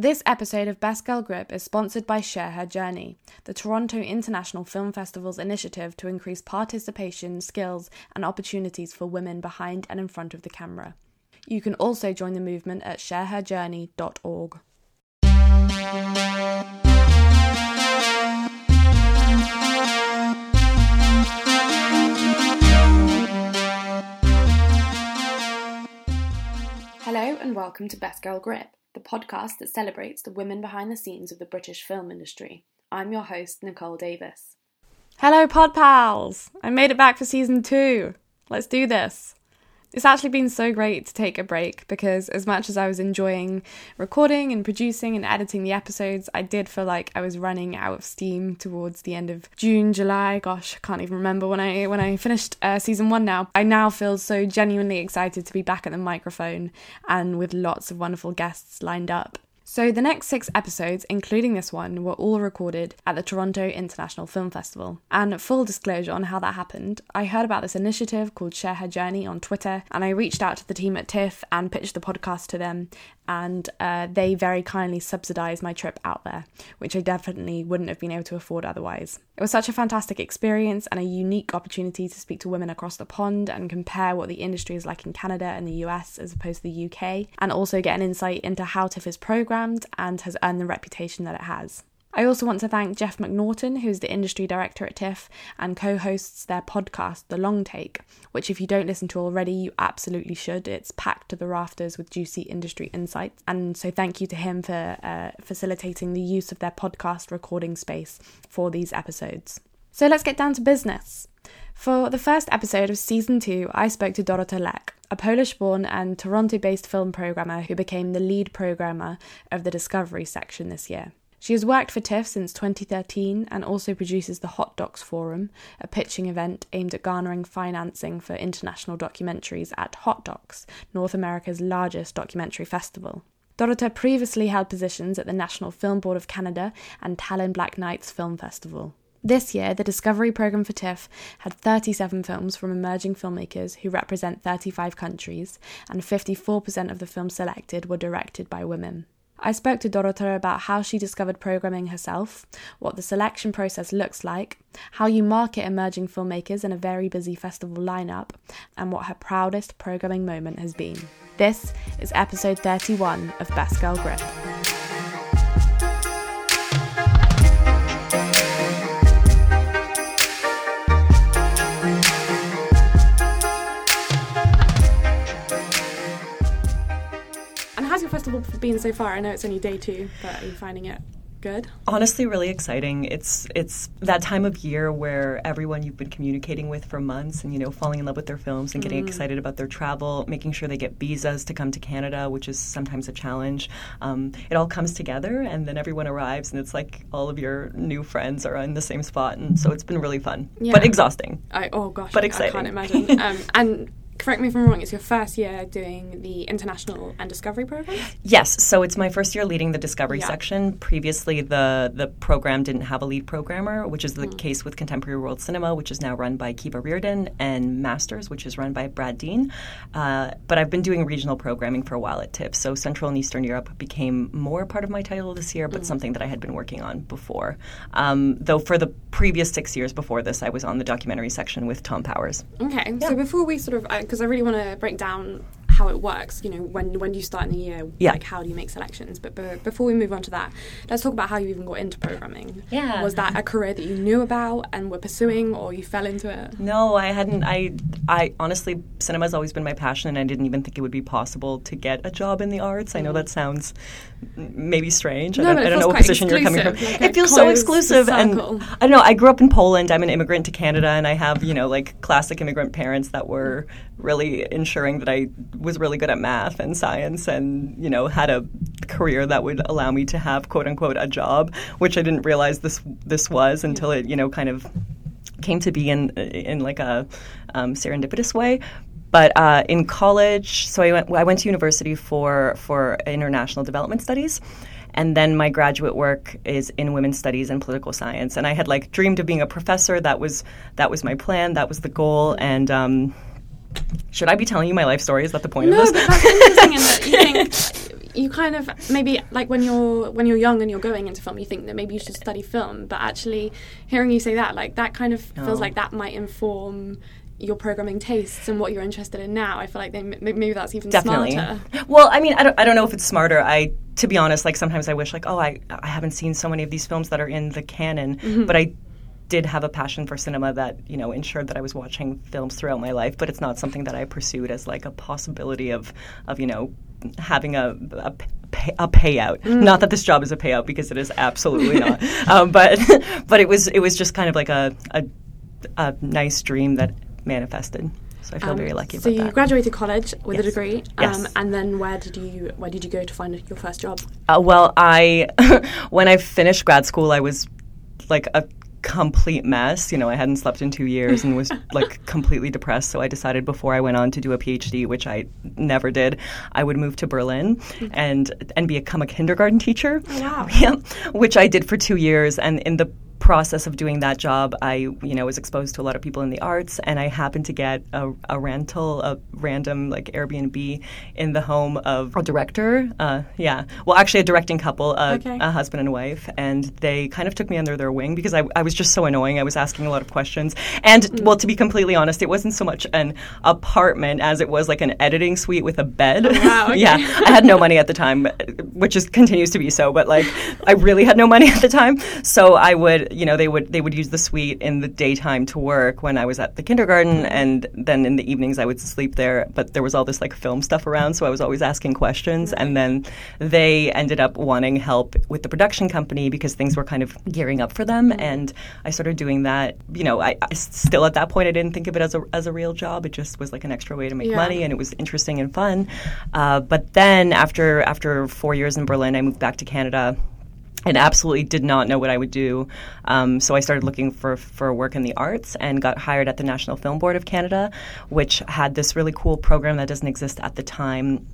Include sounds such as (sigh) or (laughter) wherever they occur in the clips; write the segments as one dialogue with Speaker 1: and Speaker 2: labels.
Speaker 1: This episode of Best Girl Grip is sponsored by Share Her Journey, the Toronto International Film Festival's initiative to increase participation, skills, and opportunities for women behind and in front of the camera. You can also join the movement at shareherjourney.org. Hello and welcome to Best Girl Grip, the podcast that celebrates the women behind the scenes of the British film industry. I'm your host, Nicole Davis. Hello, Pod Pals! I made it back for season two. Let's do this. It's actually been so great to take a break because, as much as I was enjoying recording and producing and editing the episodes, I did feel like I was running out of steam towards the end of June, July. Gosh, I can't even remember when I when I finished uh, season one. Now I now feel so genuinely excited to be back at the microphone and with lots of wonderful guests lined up. So, the next six episodes, including this one, were all recorded at the Toronto International Film Festival. And full disclosure on how that happened, I heard about this initiative called Share Her Journey on Twitter, and I reached out to the team at TIFF and pitched the podcast to them, and uh, they very kindly subsidised my trip out there, which I definitely wouldn't have been able to afford otherwise. It was such a fantastic experience and a unique opportunity to speak to women across the pond and compare what the industry is like in Canada and the US as opposed to the UK, and also get an insight into how TIFF is programmed and has earned the reputation that it has. I also want to thank Jeff McNaughton, who's the industry director at TIFF and co hosts their podcast, The Long Take, which, if you don't listen to already, you absolutely should. It's packed to the rafters with juicy industry insights. And so, thank you to him for uh, facilitating the use of their podcast recording space for these episodes. So, let's get down to business. For the first episode of season two, I spoke to Dorota Lech, a Polish born and Toronto based film programmer who became the lead programmer of the Discovery section this year. She has worked for TIFF since 2013 and also produces the Hot Docs Forum, a pitching event aimed at garnering financing for international documentaries at Hot Docs, North America's largest documentary festival. Dorota previously held positions at the National Film Board of Canada and Tallinn Black Nights Film Festival. This year, the Discovery Programme for TIFF had 37 films from emerging filmmakers who represent 35 countries, and 54% of the films selected were directed by women. I spoke to Dorota about how she discovered programming herself, what the selection process looks like, how you market emerging filmmakers in a very busy festival lineup, and what her proudest programming moment has been. This is episode 31 of Best Girl Grip. Your festival been so far? I know it's only day two, but are you finding it good?
Speaker 2: Honestly, really exciting. It's it's that time of year where everyone you've been communicating with for months and you know falling in love with their films and getting
Speaker 1: Mm.
Speaker 2: excited about their travel, making sure they get visas to come to Canada, which is sometimes a challenge. Um, it all comes together, and then everyone arrives, and it's like all of your new friends are in the same spot, and so it's been really fun,
Speaker 1: Yeah.
Speaker 2: but exhausting.
Speaker 1: I, oh gosh,
Speaker 2: But
Speaker 1: I- I
Speaker 2: exciting.
Speaker 1: can't imagine. um, (laughs) and correct me if I'm wrong. It's your first year doing the international and discovery program.
Speaker 2: Yes, so it's my first year leading the discovery
Speaker 1: Yeah.
Speaker 2: section. Previously, the the program didn't have a lead programmer, which is the
Speaker 1: Mm.
Speaker 2: case with Contemporary World Cinema, which is now run by Kiva Reardon, and Masters, which is run by Brad Deane. Uh, but I've been doing regional programming for a while at TIFF, so Central and Eastern Europe became more part of my title this year,
Speaker 1: Mm.
Speaker 2: but something that I had been working on before. Um, though for the previous six years before this, I was on the documentary section with Thom Powers.
Speaker 1: Okay,
Speaker 2: Yeah.
Speaker 1: so before we sort of, because I really want to break down how it works. You know, when when do you start in the year?
Speaker 2: Yeah.
Speaker 1: Like, how do you make selections? But, but before we move on to that, let's talk about how you even got into programming.
Speaker 2: Yeah.
Speaker 1: Was that a career that you knew about and were pursuing, or you fell into it?
Speaker 2: No, I hadn't. I, I honestly, cinema's always been my passion, and I didn't even think it would be possible to get a job in the arts. I know that sounds maybe strange.
Speaker 1: Mm. No,
Speaker 2: I don't,
Speaker 1: it
Speaker 2: I don't
Speaker 1: feels
Speaker 2: know what
Speaker 1: quite
Speaker 2: position you're coming from.
Speaker 1: exclusive, like
Speaker 2: it feels so exclusive, and. I don't know. I grew up in Poland. I'm an immigrant to Canada, and I have you know like classic immigrant parents that were really ensuring that I was really good at math and science, and you know had a career that would allow me to have quote unquote a job, which I didn't realize this this was until it you know kind of came to be in in like a um, serendipitous way. But uh, in college, so I went I went to university for for international development studies. And then my graduate work is in women's studies and political science. And I had like dreamed of being a professor. That was that was my plan. That was the goal. And um, should I be telling you my life story? Is that the point
Speaker 1: No,
Speaker 2: of
Speaker 1: but
Speaker 2: this?
Speaker 1: that's interesting in that you (laughs) think you kind of maybe like when you're when you're young and you're going into film, you think that maybe you should study film, but actually hearing you say that, like that kind of
Speaker 2: No.
Speaker 1: feels like that might inform your programming tastes and what you're interested in now. I feel like they, maybe that's even
Speaker 2: Definitely.
Speaker 1: smarter.
Speaker 2: Well, I mean, I don't, I don't know if it's smarter. I, to be honest, like sometimes I wish, like, oh, I, I haven't seen so many of these films that are in the canon,
Speaker 1: Mm-hmm.
Speaker 2: but I did have a passion for cinema that you know ensured that I was watching films throughout my life. But it's not something that I pursued as like a possibility of, of you know, having a. a pay, a payout.
Speaker 1: Mm.
Speaker 2: Not that this job is a payout because it is absolutely not. (laughs) Um, but (laughs) but it was it was just kind of like a a, a nice dream that manifested. So I feel
Speaker 1: Um,
Speaker 2: very lucky
Speaker 1: so
Speaker 2: about
Speaker 1: you
Speaker 2: that.
Speaker 1: graduated college with a degree,
Speaker 2: Yes.
Speaker 1: um, and then where did you where did you go to find your first job?
Speaker 2: Uh, well, I (laughs) when I finished grad school, I was like a complete mess. You know, I hadn't slept in two years and was (laughs) like completely depressed. So I decided before I went on to do a PhD, which I never did, I would move to Berlin mm-hmm. and and become a kindergarten teacher.
Speaker 1: Oh, wow. (laughs)
Speaker 2: Yeah, which I did for two years, and in the process of doing that job, I you know was exposed to a lot of people in the arts, and I happened to get a, a rental, a random like Airbnb in the home of a director. Uh, yeah, well, actually, a directing couple, a,
Speaker 1: Okay.
Speaker 2: a husband and wife, and they kind of took me under their wing because I, I was just so annoying. I was asking a lot of questions, and
Speaker 1: Mm.
Speaker 2: well, to be completely honest, it wasn't so much an apartment as it was like an editing suite with a bed.
Speaker 1: Oh, wow, (laughs) okay.
Speaker 2: yeah, I had no money at the time, which is continues to be so. But like, I really had no money at the time, so I would, you know, they would they would use the suite in the daytime to work when I was at the kindergarten, and then in the evenings I would sleep there. But there was all this like film stuff around, so I was always asking questions, and then they ended up wanting help with the production company because things were kind of gearing up for them, and I started doing that. You know, I, I still at that point I didn't think of it as a as a real job. It just was like an extra way to make
Speaker 1: Yeah.
Speaker 2: money, and it was interesting and fun. Uh, but then after after four years in Berlin, I moved back to Canada. And absolutely did not know what I would do, um, so I started looking for for work in the arts and got hired at the National Film Board of Canada, which had this really cool program that doesn't exist at the time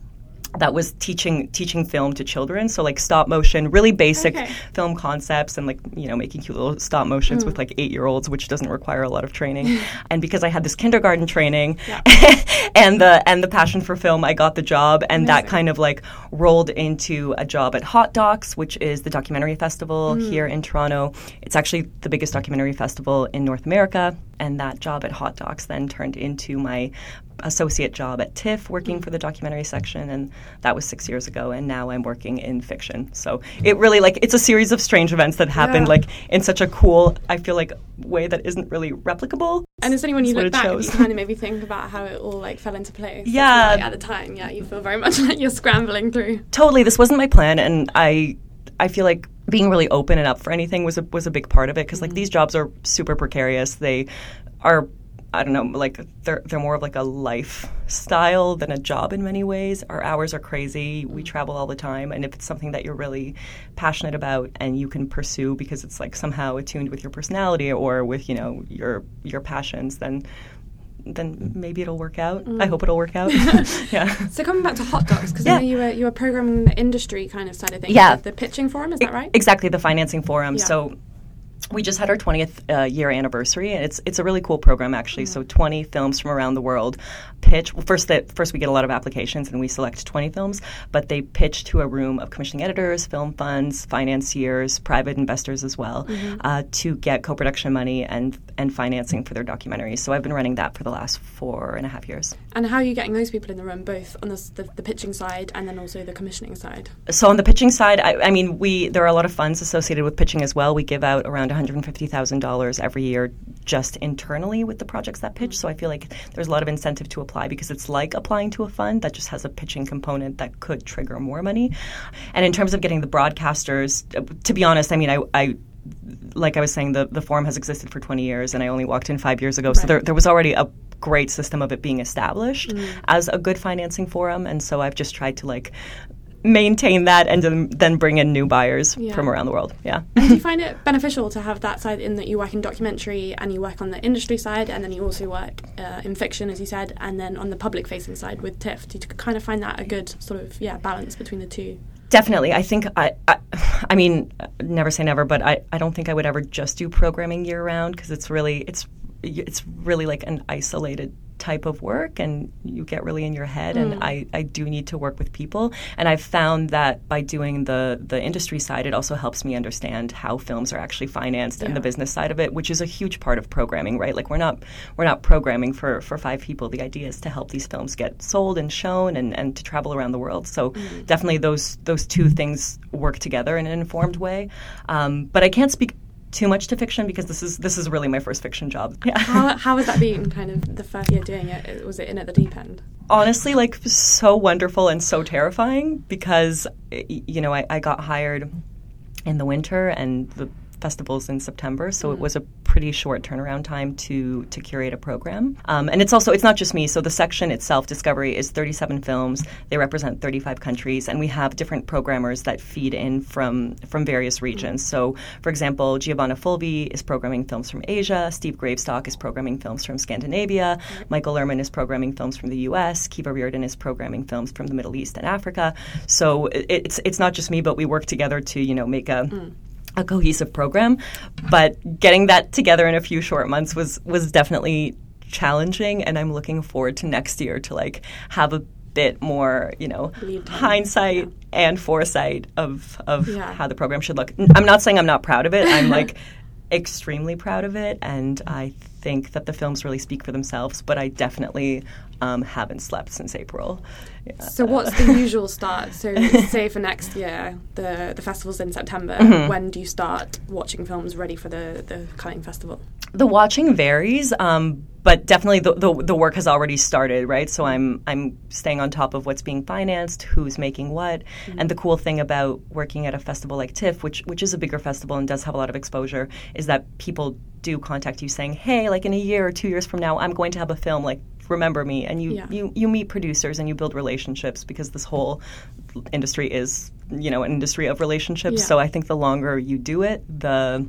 Speaker 2: that was teaching teaching film to children. So like stop motion really basic
Speaker 1: Okay.
Speaker 2: film concepts and like you know making cute little stop motions mm. with like eight year olds which doesn't require a lot of training. (laughs) And because i had this kindergarten training (laughs) and the and the passion for film i got the job and that kind of like rolled into a job at hot docs which is the documentary festival mm. here in toronto. It's actually the biggest documentary festival in north america and that job at hot docs then turned into my associate job at TIFF working for the documentary section and that was 6 years ago and now I'm working in fiction. So it really like it's a series of strange events that happened
Speaker 1: Yeah.
Speaker 2: like in such a cool I feel like way that isn't really replicable.
Speaker 1: And is anyone you look back, you kind of (laughs) maybe think about how it all like fell into place?
Speaker 2: Yeah.
Speaker 1: Like, at the time, yeah, you feel very (laughs) much like you're scrambling through.
Speaker 2: Totally this wasn't my plan and I I feel like being really open and up for anything was a was a big part of it because like mm-hmm. these jobs are super precarious. They are I don't know, like they're they're more of like a lifestyle than a job in many ways. Our hours are crazy. We mm-hmm. travel all the time, and if it's something that you're really passionate about and you can pursue because it's like somehow attuned with your personality or with you know your your passions, then then mm. maybe it'll work out. I mm. hope it'll work out. (laughs) (laughs) yeah.
Speaker 1: So coming back to Hot Docs, because
Speaker 2: Yeah.
Speaker 1: I know you were you were programming the industry kind of side of things.
Speaker 2: Yeah.
Speaker 1: the, the pitching forum, is that right?
Speaker 2: Exactly, the financing forum.
Speaker 1: Yeah.
Speaker 2: So we just had our 20th uh, year anniversary, and it's it's a really cool program actually. So 20 films from around the world pitch. Well, first, that first we get a lot of applications, and we select 20 films, but they pitch to a room of commissioning editors, film funds, financiers, private investors as well, uh, to get co-production money and and financing for their documentaries. So I've been running that for the last four and a half years.
Speaker 1: And how are you getting those people in the room, both on the, the, the pitching side and then also the commissioning side?
Speaker 2: So on the pitching side, I, I mean, we there are a lot of funds associated with pitching as well. We give out around one hundred and fifty thousand dollars every year just internally with the projects that pitch. So I feel like there's a lot of incentive to apply because it's like applying to a fund that just has a pitching component that could trigger more money. And in terms of getting the broadcasters, to be honest, I mean, I. I like I was saying, the, the forum has existed for 20 years, and I only walked in five years ago. So there, there was already a great system of it being established mm. as a good financing forum. And so I've just tried to like maintain that and then, bring in new buyers
Speaker 1: Yeah.
Speaker 2: from around the world. Yeah.
Speaker 1: And do you find it beneficial to have that side in that you work in documentary and you work on the industry side and then you also work uh, in fiction, as you said, and then on the public facing side with TIFF? Do you kind of find that a good sort of yeah balance between the two?
Speaker 2: Definitely. I think I, I, (sighs) I mean, never say never, but I, I don't think I would ever just do programming year round because it's really, it's, it's really like an isolated type of work and you get really in your head and I, I do need to work with people. And I've found that by doing the the industry side it also helps me understand how films are actually financed and the business side of it which is a huge part of programming right? Like we're not we're not programming for for five people. The idea is to help these films get sold and shown and, and to travel around the world. So definitely those those two things work together in an informed way. Um, but I can't speak too much to fiction because this is this is really my first fiction job. (laughs) Yeah.
Speaker 1: How, how has that been, kind of, the first year doing it? Was it in at the deep end?
Speaker 2: Honestly, like so wonderful and so terrifying because you know I, I got hired in the winter and the festivals in September, so it mm-hmm. was a pretty short turnaround time to to curate a program. Um, and it's also it's not just me. So the section itself, Discovery, is 37 films. They represent 35 countries, and we have different programmers that feed in from from various regions. So, for example, Giovanna Fulvi is programming films from Asia. Steve Gravestock is programming films from Scandinavia. Michael Lerman is programming films from the U.S. Kiva Reardon is programming films from the Middle East and Africa. So it, it's it's not just me, but we work together to you know make a a cohesive program. But getting that together in a few short months was was definitely challenging, and I'm looking forward to next year to like have a bit more, you know, hindsight and foresight of of
Speaker 1: Yeah.
Speaker 2: how the program should look. I'm not saying I'm not proud of it. I'm like (laughs) extremely proud of it, and I think that the films really speak for themselves. But I definitely um, haven't slept since April. Yeah.
Speaker 1: So what's the (laughs) usual start? So say for next year, the the festival's in September.
Speaker 2: Mm-hmm.
Speaker 1: When do you start watching films ready for the the coming festival?
Speaker 2: The watching varies, um, but definitely the, the the work has already started, right? So I'm I'm staying on top of what's being financed, who's making what, and the cool thing about working at a festival like TIFF, which which is a bigger festival and does have a lot of exposure, is that people do contact you saying, "Hey, like in a year or two years from now, I'm going to have a film. Like, remember me." And you
Speaker 1: Yeah.
Speaker 2: you you meet producers and you build relationships because this whole industry is you know an industry of relationships.
Speaker 1: Yeah.
Speaker 2: So I think the longer you do it, the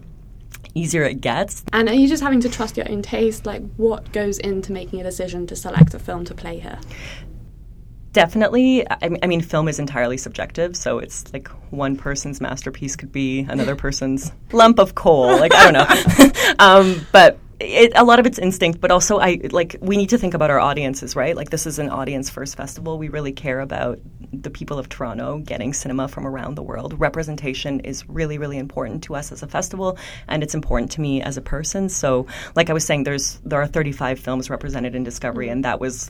Speaker 2: easier it gets.
Speaker 1: And are you just having to trust your own taste? Like, what goes into making a decision to select a film to play here?
Speaker 2: Definitely. I, I mean, film is entirely subjective, so it's like one person's masterpiece could be another person's (laughs) lump of coal. Like I don't know, (laughs) um, but it, a lot of it's instinct. But also, I like we need to think about our audiences, right? Like this is an audience first festival. We really care about the people of Toronto getting cinema from around the world. Representation is really, really important to us as a festival, and it's important to me as a person. So, like I was saying, there's there are 35 films represented in Discovery, and that was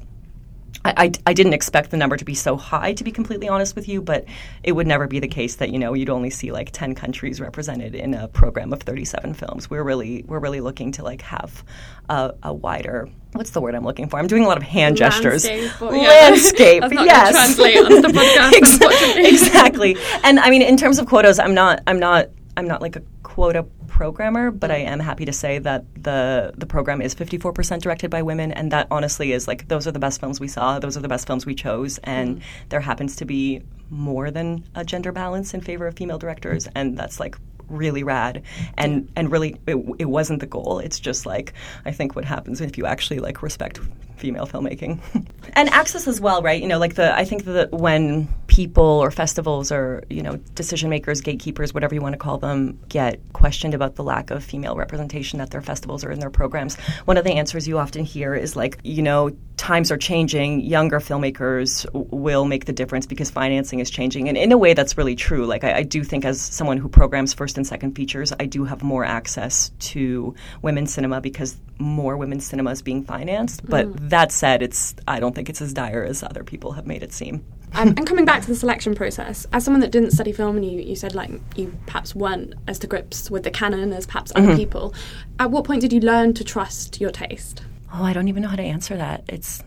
Speaker 2: I, I, I didn't expect the number to be so high, to be completely honest with you, but it would never be the case that you know you'd only see like ten countries represented in a program of thirty-seven films. We're really we're really looking to like have a, a wider what's the word I'm looking for? I'm doing a lot of hand gestures.
Speaker 1: Landscape, or- yeah.
Speaker 2: Landscape, yes.
Speaker 1: gonna translate onto the (laughs) podcast,
Speaker 2: Exa- exactly. And I mean, in terms of quotas, I'm not I'm not I'm not like a quota programmer, but I am happy to say that the the program is 54% directed by women, and that honestly is like those are the best films we saw, those are the best films we chose, and mm-hmm. there happens to be more than a gender balance in favor of female directors, and that's like really rad. And and really it, it wasn't the goal. It's just like i think what happens if you actually like respect female filmmaking. (laughs) And access as well right? You know like the i think that when people or festivals or you know decision makers gatekeepers whatever you want to call them get questioned about the lack of female representation at their festivals or in their programs one of the answers you often hear is like you know times are changing. Younger filmmakers will make the difference because financing is changing. And in a way that's really true. Like I, I do think as someone who programs first and second features i do have more access to women's cinema because more women's cinema is being financed but that said it's i don't think it's as dire as other people have made it seem
Speaker 1: Um, (laughs) and coming back to the selection process, as someone that didn't study film, and you, you said like you perhaps weren't as to grips with the canon as perhaps other
Speaker 2: Mm-hmm.
Speaker 1: people, at what point did you learn to trust your taste?
Speaker 2: Oh, I don't even know how to answer that. It's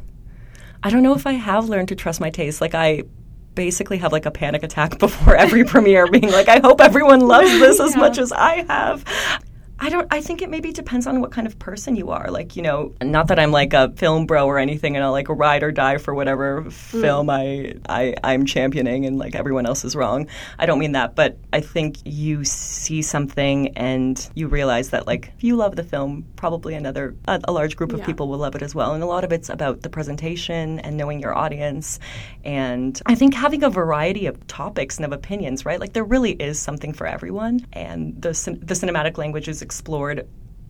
Speaker 2: I don't know if I have learned to trust my taste. Like I basically have like a panic attack (laughs) before every premiere being like I hope everyone loves this as (laughs) much as I have. I don't I think it maybe depends on what kind of person you are. Like, you know, not that I'm like a film bro or anything and I'll like ride or die for whatever mm. film I, I I'm championing and like everyone else is wrong. I don't mean that, but I think you see something and you realize that like if you love the film, probably another a, a large group of
Speaker 1: Yeah.
Speaker 2: people will love it as well. And a lot of it's about the presentation and knowing your audience and I think having a variety of topics and of opinions, right? Like there really is something for everyone and the the cinematic language is explored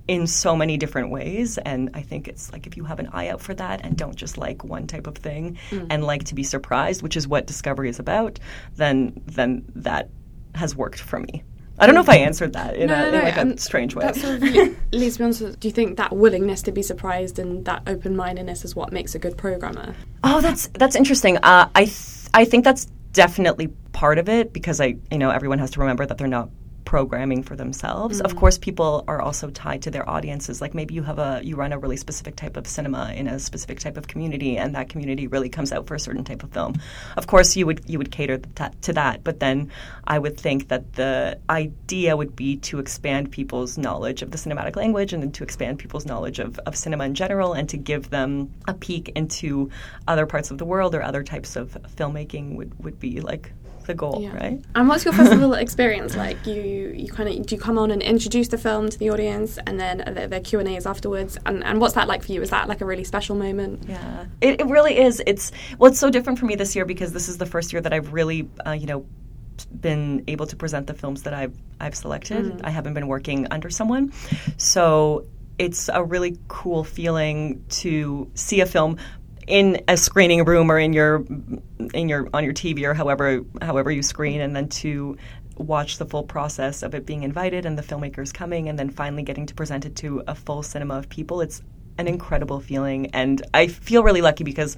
Speaker 2: in so many different ways. And I think it's like if you have an eye out for that and don't just like one type of thing mm. and like to be surprised, which is what Discovery is about, then then that has worked for me. I don't know if I answered that in, no, a, no, in like a strange way.
Speaker 1: That sort of (laughs) leads me on to, do you think that willingness to be surprised and that open-mindedness is what makes a good programmer?
Speaker 2: Oh, that's that's interesting. Uh, I th- I think that's definitely part of it because I you know everyone has to remember that they're not programming for themselves. Mm-hmm. Of course, people are also tied to their audiences. Like maybe you have a you run a really specific type of cinema in a specific type of community, and that community really comes out for a certain type of film. Of course, you would you would cater to that, but then I would think that the idea would be to expand people's knowledge of the cinematic language, and then to expand people's knowledge of, of cinema in general, and to give them a peek into other parts of the world or other types of filmmaking would, would be like the goal, yeah. right?
Speaker 1: And what's your festival (laughs) experience like? You you kind of do you come on and introduce the film to the audience, and then the, the Q and A is afterwards. And and what's that like for you? Is that like a really special moment?
Speaker 2: Yeah, it, it really is. It's well, it's so different for me this year because this is the first year that I've really, uh, you know been able to present the films that I've I've selected. Mm. I haven't been working under someone, so it's a really cool feeling to see a film in a screening room or in your in your on your TV or however however you screen, and then to watch the full process of it being invited and the filmmakers coming, and then finally getting to present it to a full cinema of people. It's an incredible feeling, and I feel really lucky because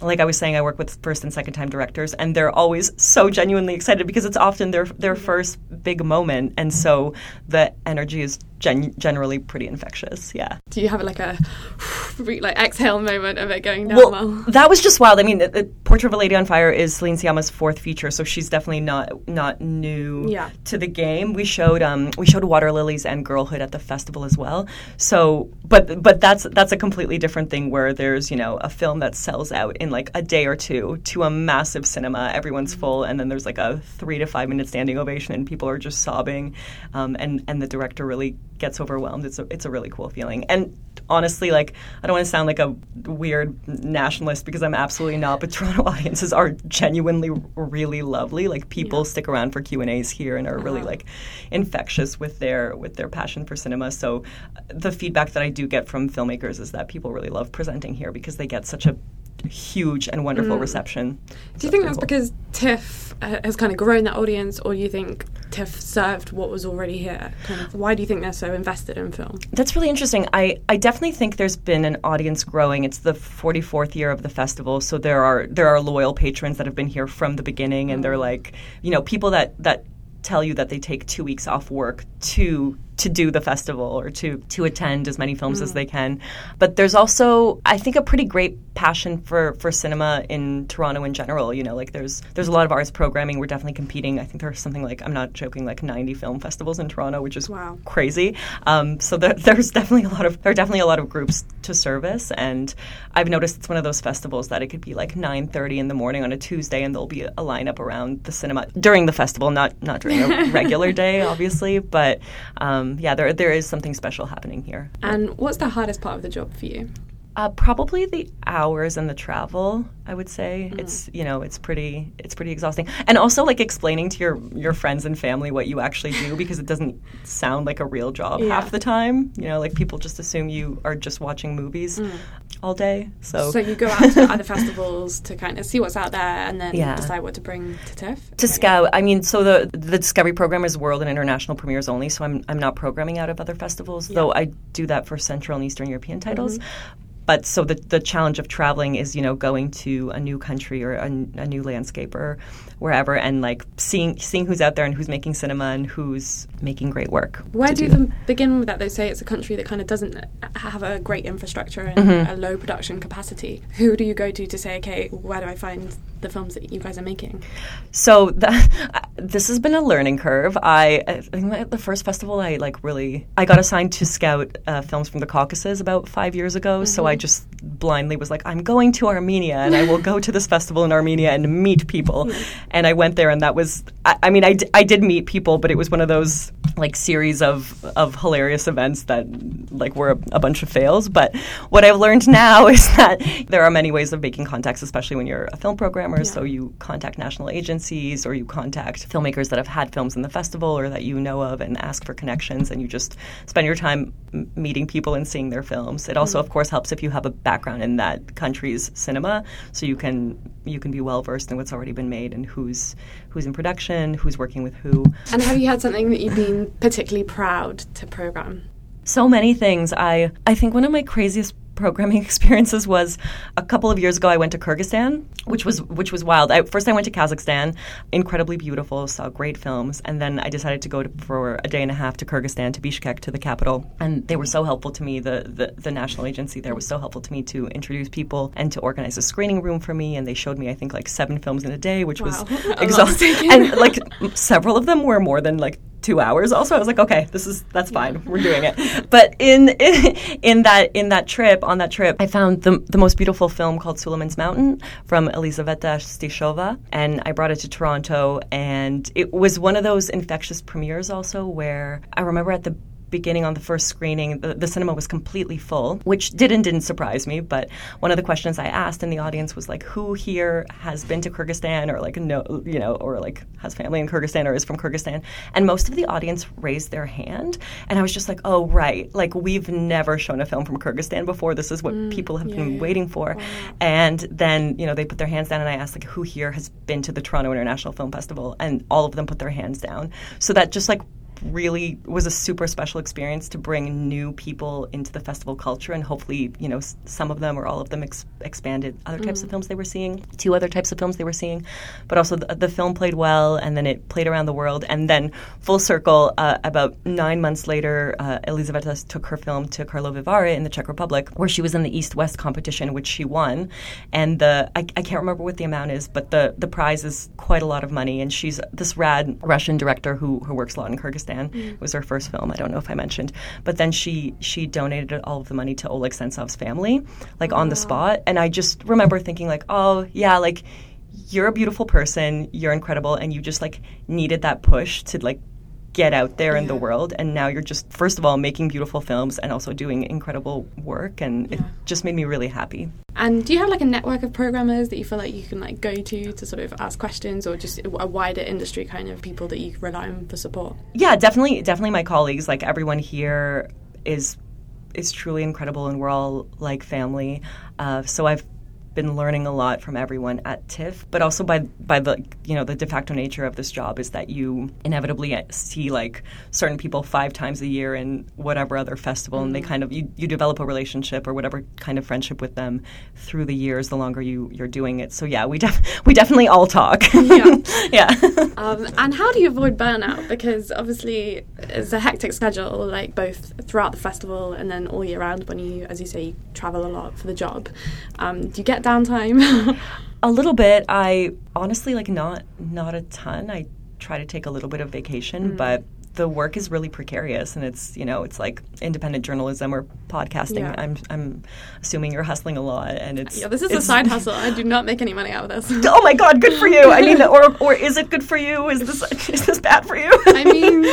Speaker 2: like I was saying, I work with first and second time directors, and they're always so genuinely excited because it's often their their first big moment, and so the energy is gen- generally pretty infectious. Yeah.
Speaker 1: Do you have like a (sighs) like exhale moment of it going down
Speaker 2: well? well? That was just wild. I mean, the, the Portrait of a Lady on Fire is Celine Sciamma's fourth feature, so she's definitely not not new yeah. to the game. We showed um we showed Water Lilies and Girlhood at the festival as well. So, but but that's that's a completely different thing where there's you know a film that sells out in like a day or two to a massive cinema. Everyone's mm-hmm. full, and then there's like a three to five minute standing ovation, and people are just sobbing. Um, and and the director really gets overwhelmed. It's a, it's a really cool feeling. And honestly, like I don't want to sound like a weird nationalist because I'm absolutely not. But (laughs) Toronto audiences are genuinely really lovely. Like people yeah. stick around for Q and A's here and are uh-huh. really like infectious with their with their passion for cinema. So the feedback that I do get from filmmakers is that people really love presenting here because they get such a huge and wonderful mm. reception.
Speaker 1: Do you think that's because TIFF uh, has kind of grown that audience, or do you think TIFF served what was already here? Kind of, why do you think they're so invested in film?
Speaker 2: That's really interesting. I, I definitely think there's been an audience growing. It's the 44th year of the festival, so there are there are loyal patrons that have been here from the beginning, and mm. they're like, you know, people that that tell you that they take two weeks off work to to do the festival or to to attend as many films mm. as they can. But there's also I think a pretty great passion for for cinema in Toronto in general. You know, like there's there's a lot of arts programming. We're definitely competing. I think there's something like I'm not joking, like 90 film festivals in Toronto, which is wow. crazy. Um, so there, there's definitely a lot of there are definitely a lot of groups to service, and I've noticed it's one of those festivals that it could be like 9:30 in the morning on a Tuesday, and there'll be a lineup around the cinema during the festival, not not during a (laughs) regular day, obviously, but. Um, um, yeah, there there is something special happening here.
Speaker 1: And what's the hardest part of the job for you?
Speaker 2: Uh, probably the hours and the travel. I would say mm. it's you know it's pretty it's pretty exhausting, and also like explaining to your your friends and family what you actually do (laughs) because it doesn't sound like a real job yeah. half the time. You know, like people just assume you are just watching movies. Mm all day. So
Speaker 1: so you go out to (laughs) other festivals to kind of see what's out there and then yeah. decide what to bring to TIFF.
Speaker 2: To scout. I mean, so the the Discovery program is world and international premieres only. So I'm I'm not programming out of other festivals, yeah. though I do that for Central and Eastern European titles. Mm-hmm but so the, the challenge of traveling is you know going to a new country or a, a, new landscape or wherever and like seeing seeing who's out there and who's making cinema and who's making great work
Speaker 1: where do you even begin with that they say it's a country that kind of doesn't have a great infrastructure and mm-hmm. a low production capacity who do you go to to say okay where do i find the films that you guys are making?
Speaker 2: So the, (laughs) this has been a learning curve. I, I think the first festival I like really I got assigned to scout uh, films from the Caucasus about five years ago. Mm-hmm. So I just blindly was like, I'm going to Armenia and I will go to this (laughs) festival in Armenia and meet people. Mm-hmm. And I went there and that was I, I mean I, d- I did meet people, but it was one of those like series of of hilarious events that like were a, a, bunch of fails. But what I've learned now (laughs) is that there are many ways of making contacts, especially when you're a film programmer.
Speaker 1: Yeah.
Speaker 2: So you contact national agencies or you contact filmmakers that have had films in the festival or that you know of and ask for connections and you just spend your time m- meeting people and seeing their films. It also, mm. of course, helps if you have a background in that country's cinema, so you can you can be well versed in what's already been made and who's who's in production, who's working with who.
Speaker 1: And have you had something that you've been particularly proud to program?
Speaker 2: so many things. I I think one of my craziest programming (laughs) experiences was a couple of years ago. I went to Kyrgyzstan, which was which was wild. I, first, I went to Kazakhstan, incredibly beautiful, saw great films, and then I decided to go to, for a day and a half to Kyrgyzstan, to Bishkek, to the capital. And they were so helpful to me. The, the the national agency there was so helpful to me to introduce people and to organize a screening room for me. And they showed me, I think, like seven films in a day, which
Speaker 1: Wow. (laughs)
Speaker 2: was exhausting. and like several of them were more than like two hours also. I was like okay this is that's fine. We're doing it. But in, in (laughs) in that in that trip on that trip i found the, the most beautiful film called suleiman's mountain from elizaveta stishova and i brought it to toronto. And it was one of those infectious premieres also where i remember at the beginning on the first screening, the, the cinema was completely full, which did and didn't surprise me. But one of the questions I asked in the audience was like, "Who here has been to Kyrgyzstan, or like no, you know, or like has family in Kyrgyzstan, or is from Kyrgyzstan?" And most of the audience raised their hand, and I was just like, "Oh, right! Like we've never shown a film from Kyrgyzstan before. This is what mm, people have
Speaker 1: yeah,
Speaker 2: been waiting for." And then you know they put their hands down, and I asked like, "Who here has been to the Toronto International Film Festival?" And all of them put their hands down. So that just like really was a super special experience to bring new people into the festival culture and hopefully you know some of them or all of them ex- expanded other types of films they were seeing two other types of films they were seeing. But also the, the film played well and then it played around the world. And then full circle uh, about nine months later uh, Elizaveta took her film to Karlovy Vary in the Czech Republic where she was in the East-West competition which she won. And the I, I can't remember what the amount is but the, the prize is quite a lot of money. And she's this rad Russian director who, who works a lot in Kyrgyzstan it mm. was her first film. I don't know if I mentioned, but then she she donated all of the money to Oleg Sentsov's family, like on the spot. And I just remember thinking like, oh yeah, like you're a beautiful person, you're incredible, and you just like needed that push to like get out there in the world and now you're just first of all making beautiful films and also doing incredible work and it just made me really happy.
Speaker 1: And do you have like a network of programmers that you feel like you can like go to to sort of ask questions, or just a wider industry kind of people that you rely on for support?
Speaker 2: yeah definitely definitely my colleagues like everyone here is is truly incredible and we're all like family. Uh, so i've been learning a lot from everyone at TIFF, but also by by the you know the de facto nature of this job is that you inevitably see like certain people five times a year in whatever other festival, and they kind of you, you develop a relationship or whatever kind of friendship with them through the years. The longer you you're doing it, so yeah, we def- (laughs) we definitely all talk.
Speaker 1: Yeah. (laughs)
Speaker 2: yeah.
Speaker 1: Um, and how do you avoid burnout? Because obviously it's a hectic schedule, like both throughout the festival and then all year round. When you, as you say, you travel a lot for the job. Um, do you get downtime? (laughs)
Speaker 2: A little bit. I honestly like not not a ton. I try to take a little bit of vacation,
Speaker 1: Mm.
Speaker 2: but the work is really precarious and it's you know it's like independent journalism or podcasting.
Speaker 1: Yeah.
Speaker 2: I'm I'm assuming you're hustling a lot and it's
Speaker 1: yeah, this is a side hustle. I do not make any money out of this. (laughs)
Speaker 2: Oh my god, good for you. I mean (laughs) or or is it good for you? Is this is this bad for you?
Speaker 1: I mean,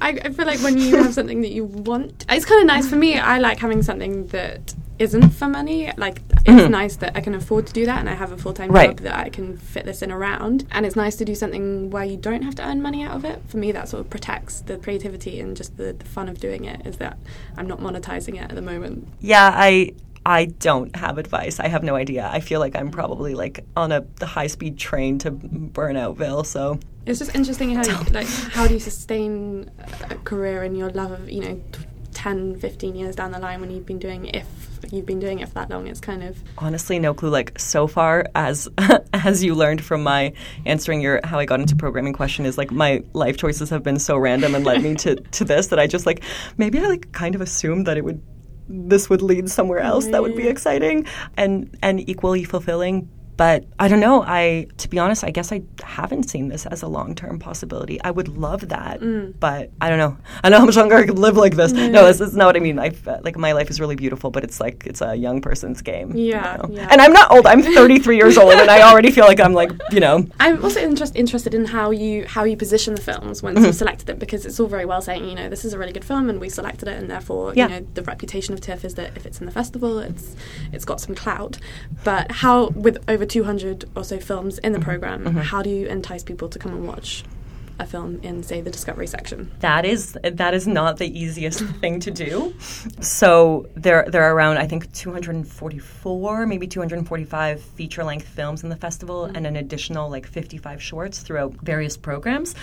Speaker 1: I, I feel like when you have something that you want, it's kind of nice for me. I like having something that isn't for money. Like, it's nice that I can afford to do that and I have a full time
Speaker 2: Mm-hmm. Right.
Speaker 1: job that I can fit this in around. And it's nice to do something where you don't have to earn money out of it. For me, that sort of protects the creativity and just the, the fun of doing it, is that I'm not monetizing it at the moment.
Speaker 2: Yeah, I I don't have advice. I have no idea. I feel like I'm probably like on a high speed train to Burnoutville. So
Speaker 1: It's just interesting how (laughs) you, like how do you sustain a career in your love of you know t- 10 15 years down the line when you've been doing if you've been doing it for that long it's kind of
Speaker 2: honestly no clue like so far as (laughs) as you learned from my answering your how i got into programming question is like my life choices have been so random and led me to (laughs) to this that i just like maybe i like kind of assumed that it would this would lead somewhere else that would be exciting and and equally fulfilling but I don't know. I, to be honest, I guess I haven't seen this as a long-term possibility. I would love that,
Speaker 1: Mm.
Speaker 2: but I don't know. I know how much longer I could live like this. No, this is not what I mean. I like my life is really beautiful, but it's like it's a young person's game. you
Speaker 1: Yeah,
Speaker 2: know?
Speaker 1: yeah.
Speaker 2: And I'm not old. I'm (laughs) 33 years old, and I already feel like I'm like you know.
Speaker 1: I'm also interest, interested in how you how you position the films once
Speaker 2: Mm-hmm.
Speaker 1: you've selected them because it's all very well saying you know this is a really good film and we selected it and therefore
Speaker 2: Yeah.
Speaker 1: you know the reputation of TIFF is that if it's in the festival it's it's got some clout but how with over 200 or so films in the
Speaker 2: Mm-hmm.
Speaker 1: program, how do you entice people to come and watch a film in, say, the Discovery section?
Speaker 2: That is that is not the easiest (laughs) thing to do. So there there are around I think 244, maybe 245 feature length films in the festival, and an additional like 55 shorts throughout various programs.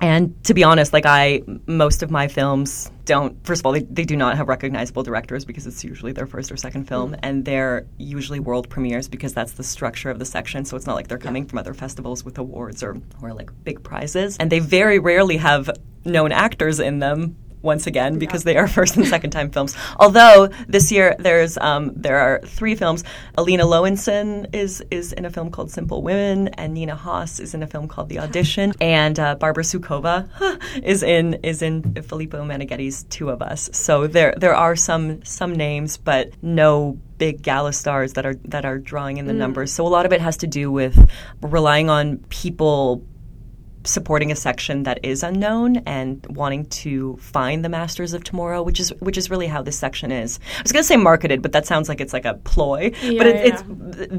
Speaker 2: And to be honest, like I most of my films don't. First of all, they, they do not have recognizable directors because it's usually their first or second film, mm. and they're usually world premieres because that's the structure of the section. So it's not like they're coming from other festivals with awards or or like big prizes, and they very rarely have known actors in them once again because they are (laughs) first and second time films. Although this year there's um, there are three films. Elina Löwensohn is is in a film called Simple Women, and Nina Hoss is in a film called The Audition, (laughs) and uh, Barbara Sukowa (laughs) is in is in Filippo Meneghetti's Two of Us. So there there are some some names, but no big gala stars that are that are drawing in the numbers. So a lot of it has to do with relying on people supporting a section that is unknown and wanting to find the masters of tomorrow which is which is really how this section is. I was going to say marketed but that sounds like it's like a ploy. But it,
Speaker 1: Yeah,
Speaker 2: it's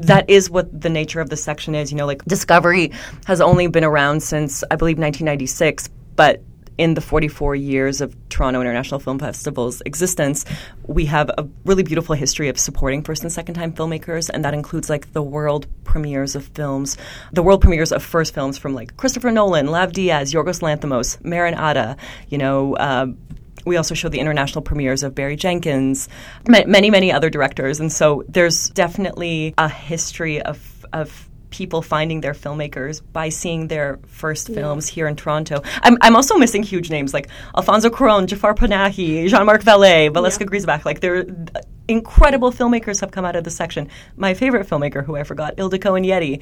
Speaker 2: that is what the nature of the section is. You know like discovery has only been around since i believe 1996 but in the 44 years of Toronto International Film Festival's existence, we have a really beautiful history of supporting first and second time filmmakers, and that includes like the world premieres of films, the world premieres of first films from like Christopher Nolan, Lav Diaz, Yorgos Lanthimos, Maren Ade, you know. Uh, we also show the international premieres of Barry Jenkins, ma- many, many other directors, and so there's definitely a history of of people finding their filmmakers by seeing their first films here in Toronto. I'm, I'm also missing huge names like Alfonso Cuarón, Jafar Panahi, Jean-Marc Vallée, Valeska Grisebach. Like they're incredible filmmakers have come out of this section. My favorite filmmaker, who I forgot, Ildiko Enyedi,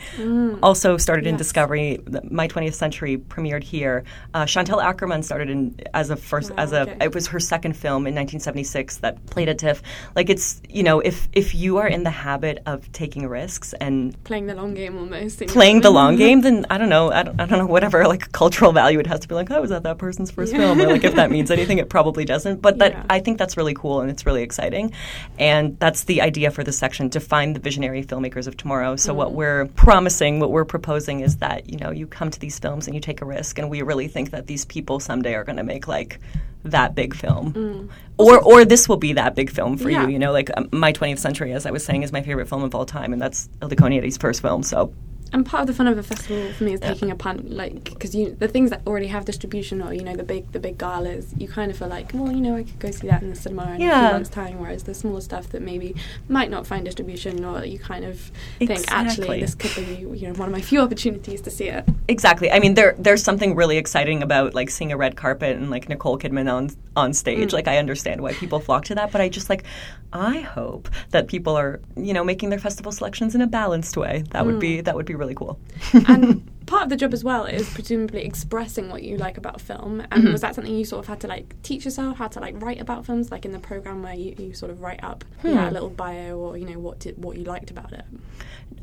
Speaker 2: also started in Discovery. My 20th Century premiered here. Uh, Chantal Akerman started in as a first as a
Speaker 1: okay.
Speaker 2: it was her second film in 1976 that played at TIFF. Like it's you know if if you are in the habit of taking risks and
Speaker 1: Playing the long game almost.
Speaker 2: playing the long game, then (laughs) I don't know. I don't, I don't know whatever like cultural value it has to be like. Oh, was that that person's first film? Or like if that means anything, it probably doesn't. But that
Speaker 1: Yeah.
Speaker 2: I think that's really cool and it's really exciting, and that's the idea for this section to find the visionary filmmakers of tomorrow. So what we're promising, what we're proposing is that you know you come to these films and you take a risk, and we really think that these people someday are going to make like that big film, or or this will be that big film for
Speaker 1: Yeah.
Speaker 2: you. You know, like um, my 20th Century, as I was saying, is my favorite film of all time, and that's Ildiko and first film. So.
Speaker 1: And part of the fun of a festival for me is taking a punt, like because you the things that already have distribution or you know the big the big galas, you kind of feel like, well, you know, I could go see that in the cinema in a
Speaker 2: Yeah.
Speaker 1: few months' time. Whereas the smaller stuff that maybe might not find distribution, or you kind of think actually this could be you know one of my (laughs) few opportunities to see it.
Speaker 2: Exactly. I mean, there there's something really exciting about like seeing a red carpet and like Nicole Kidman on on stage. Mm. Like I understand why people flock to that, but I just like I hope that people are you know making their festival selections in a balanced way. That would be mm. that would be really cool. (laughs)
Speaker 1: and (laughs) part of the job as well is presumably expressing what you like about film. And
Speaker 2: Mm-hmm.
Speaker 1: was that something you sort of had to like teach yourself how to like write about films, like in the program where you, you sort of write up yeah, a
Speaker 2: Hmm.
Speaker 1: little bio or you know what did, what you liked about it?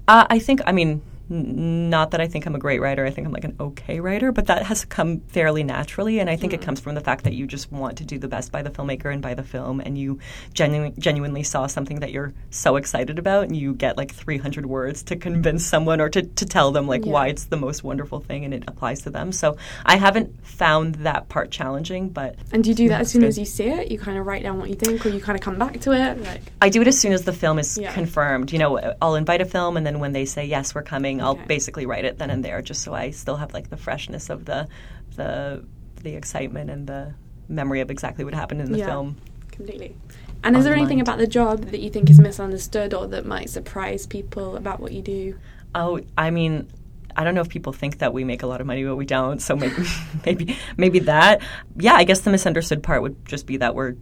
Speaker 2: Uh, I think, I mean, not that I think I'm a great writer. I think I'm like an okay writer, but that has come fairly naturally. And I think it hmm. comes from the fact that you just want to do the best by the filmmaker and by the film, and you genu- genuinely saw something that you're so excited about, and you get like 300 words to convince someone or to, to tell them like
Speaker 1: Yeah.
Speaker 2: why it's the most wonderful thing and it applies to them. So I haven't found that part challenging, but
Speaker 1: And do you do that as soon
Speaker 2: good.
Speaker 1: as you see it? You kind of write down what you think, or you kind of come back to it? Like,
Speaker 2: I do it as soon as the film is
Speaker 1: Yeah.
Speaker 2: confirmed. You know, I'll invite a film, and then when they say yes, we're coming, I'll
Speaker 1: Okay.
Speaker 2: basically write it then and there, just so I still have like the freshness of the the the excitement and the memory of exactly what happened in the
Speaker 1: Yeah.
Speaker 2: film.
Speaker 1: completely. And is there
Speaker 2: the
Speaker 1: anything
Speaker 2: mind.
Speaker 1: about the job that you think is misunderstood or that might surprise people about what you do?
Speaker 2: Oh, I mean. I don't know if people think that we make a lot of money, but we don't. So maybe, (laughs) maybe, maybe that. Yeah, I guess the misunderstood part would just be that we're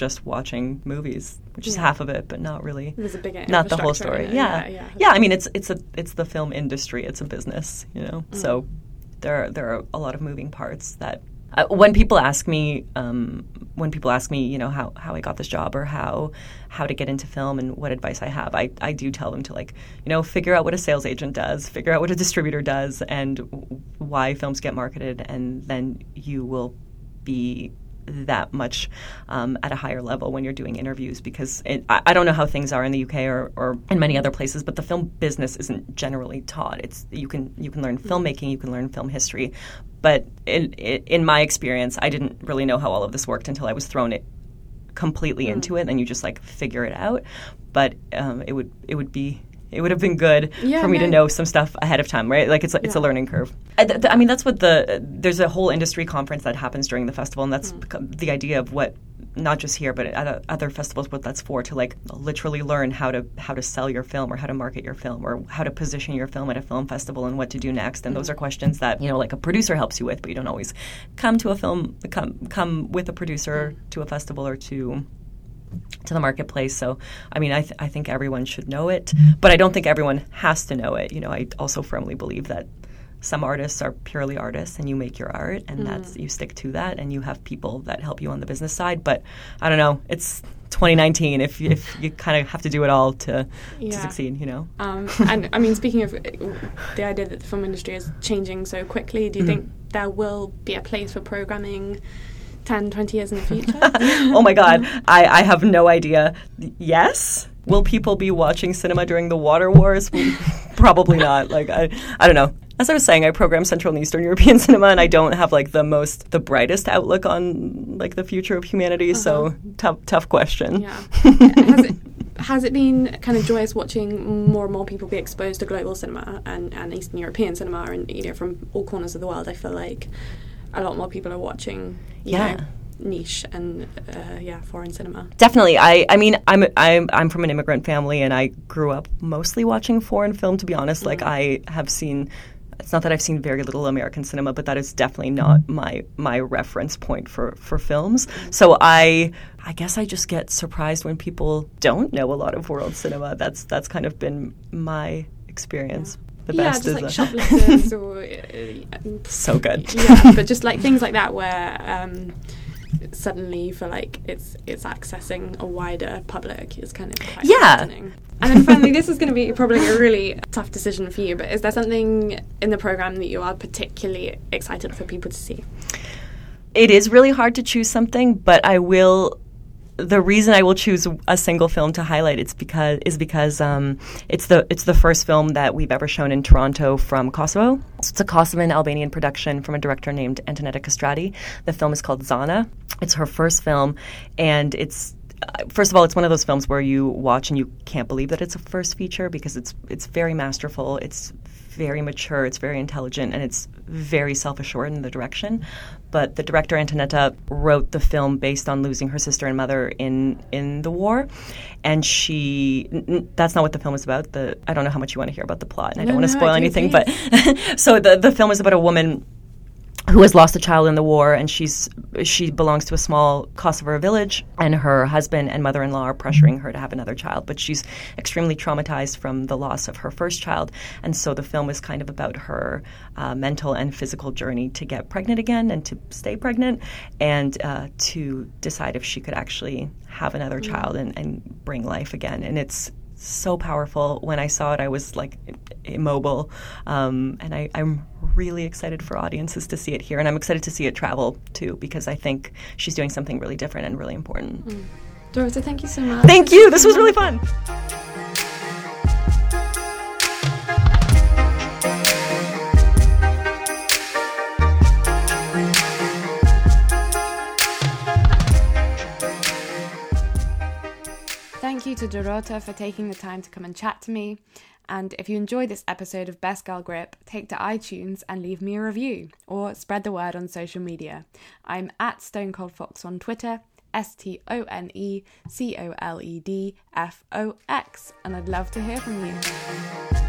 Speaker 2: just watching movies, which is half of it, but not really.
Speaker 1: There's a bigger
Speaker 2: not the whole story. Yeah.
Speaker 1: yeah,
Speaker 2: yeah, I mean, it's it's a it's the film industry. It's a business, you know.
Speaker 1: Mm.
Speaker 2: So there are, there are a lot of moving parts that. Uh, when people ask me, um, when people ask me, you know, how, how I got this job or how how to get into film and what advice I have, I, I do tell them to like, you know, figure out what a sales agent does, figure out what a distributor does, and why films get marketed, and then you will be that much um, at a higher level when you're doing interviews because it, I, I, don't know how things are in the UK or, or in many other places, but the film business isn't generally taught. It's you can you can learn filmmaking, you can learn film history, but in, in my experience, I didn't really know how all of this worked until I was thrown it completely mm. into it, and you just like figure it out. But um, it would it would be it would have been good yeah, for me no. to know some stuff ahead of time, right? Like it's it's yeah. a learning curve. I, th- I, mean, that's what the there's a whole industry conference that happens during the festival, and that's mm. the idea of what not just here but at other festivals what that's for to like literally learn how to how to sell your film or how to market your film or how to position your film at a film festival and what to do next and mm. those are questions that you know like a producer helps you with but you don't always come to a film come come with a producer mm. to a festival or to to the marketplace. So, I mean, I, th- I think everyone should know it, but I don't think everyone has to know it. You know, I also firmly believe that some artists are purely artists and you make your art and mm. that's you stick to that and you have people that help you on the business side but i don't know it's 2019 if, if you kind of have to do it all to, yeah. to succeed you know
Speaker 1: um, and i mean speaking of the idea that the film industry is changing so quickly do you mm-hmm. think there will be a place for programming 10, 20 years in the future? (laughs)
Speaker 2: oh my God. I, I have no idea. Yes. Will people be watching cinema during the water wars? (laughs) Probably not. Like, I, I don't know. As I was saying, I program Central and Eastern (laughs) European cinema, and I don't have like the most, the brightest outlook on like the future of humanity. Uh-huh. So tough, tough question.
Speaker 1: Yeah. has, it, has it been kind of joyous watching more and more people be exposed to global cinema and, and Eastern European cinema, and you know from all corners of the world? I feel like a lot more people are watching. yeah. Know, niche and uh, yeah foreign cinema
Speaker 2: definitely i i mean i'm i'm i'm from an immigrant family and i grew up mostly watching foreign film to be honest mm-hmm. like i have seen it's not that I've seen very little American cinema, but that is definitely not my my reference point for for films. Mm-hmm. So I I guess I just get surprised when people don't know a lot of world cinema. That's that's kind of been my experience.
Speaker 1: Yeah the yeah, best. just like shoplifters (laughs) or uh,
Speaker 2: so good.
Speaker 1: Yeah, but just like things like that where um, suddenly you feel like it's it's accessing a wider public is kind of
Speaker 2: yeah.
Speaker 1: And then finally, this is going to be probably a really tough decision for you. But is there something in the program that you are particularly excited for people to see?
Speaker 2: It is really hard to choose something, but I will the reason I will choose a single film to highlight it's because is because um, it's the it's the first film that we've ever shown in Toronto from Kosovo. So it's a Kosovan Albanian production from a director named Antoneta Kastrati. The film is called Zana. It's her first film, and it's uh, first of all, it's one of those films where you watch and you can't believe that it's a first feature because it's it's very masterful. It's very mature, it's very intelligent, and it's very self assured in the direction. But the director Antoneta wrote the film based on losing her sister and mother in in the war, and she n- that's not what the film is about. The I don't know how much you want to hear about the plot, and I don't want to spoil anything. But (laughs) so the the film is about a woman who has lost a child in the war, and she's she belongs to a small Kosovo village, and her husband and mother-in-law are pressuring her to have another child, but she's extremely traumatized from the loss of her first child, and so the film is kind of about her uh, mental and physical journey to get pregnant again and to stay pregnant, and uh, to decide if she could actually have another mm-hmm. child and, and bring life again, and it's so powerful. When I saw it, I was like immobile, um, and I, am really excited for audiences to see it here, and I'm excited to see it travel too because I think she's doing something really different and really important. Mm.
Speaker 1: Dorota, thank you so much.
Speaker 2: Thank you. This was really fun.
Speaker 1: Thank you to Dorota for taking the time to come and chat to me. And if you enjoyed this episode of Best Girl Grip, take to iTunes and leave me a review or spread the word on social media. I'm at Stone Cold Fox on Twitter, S T O N E C O L E D F O X, and I'd love to hear from you.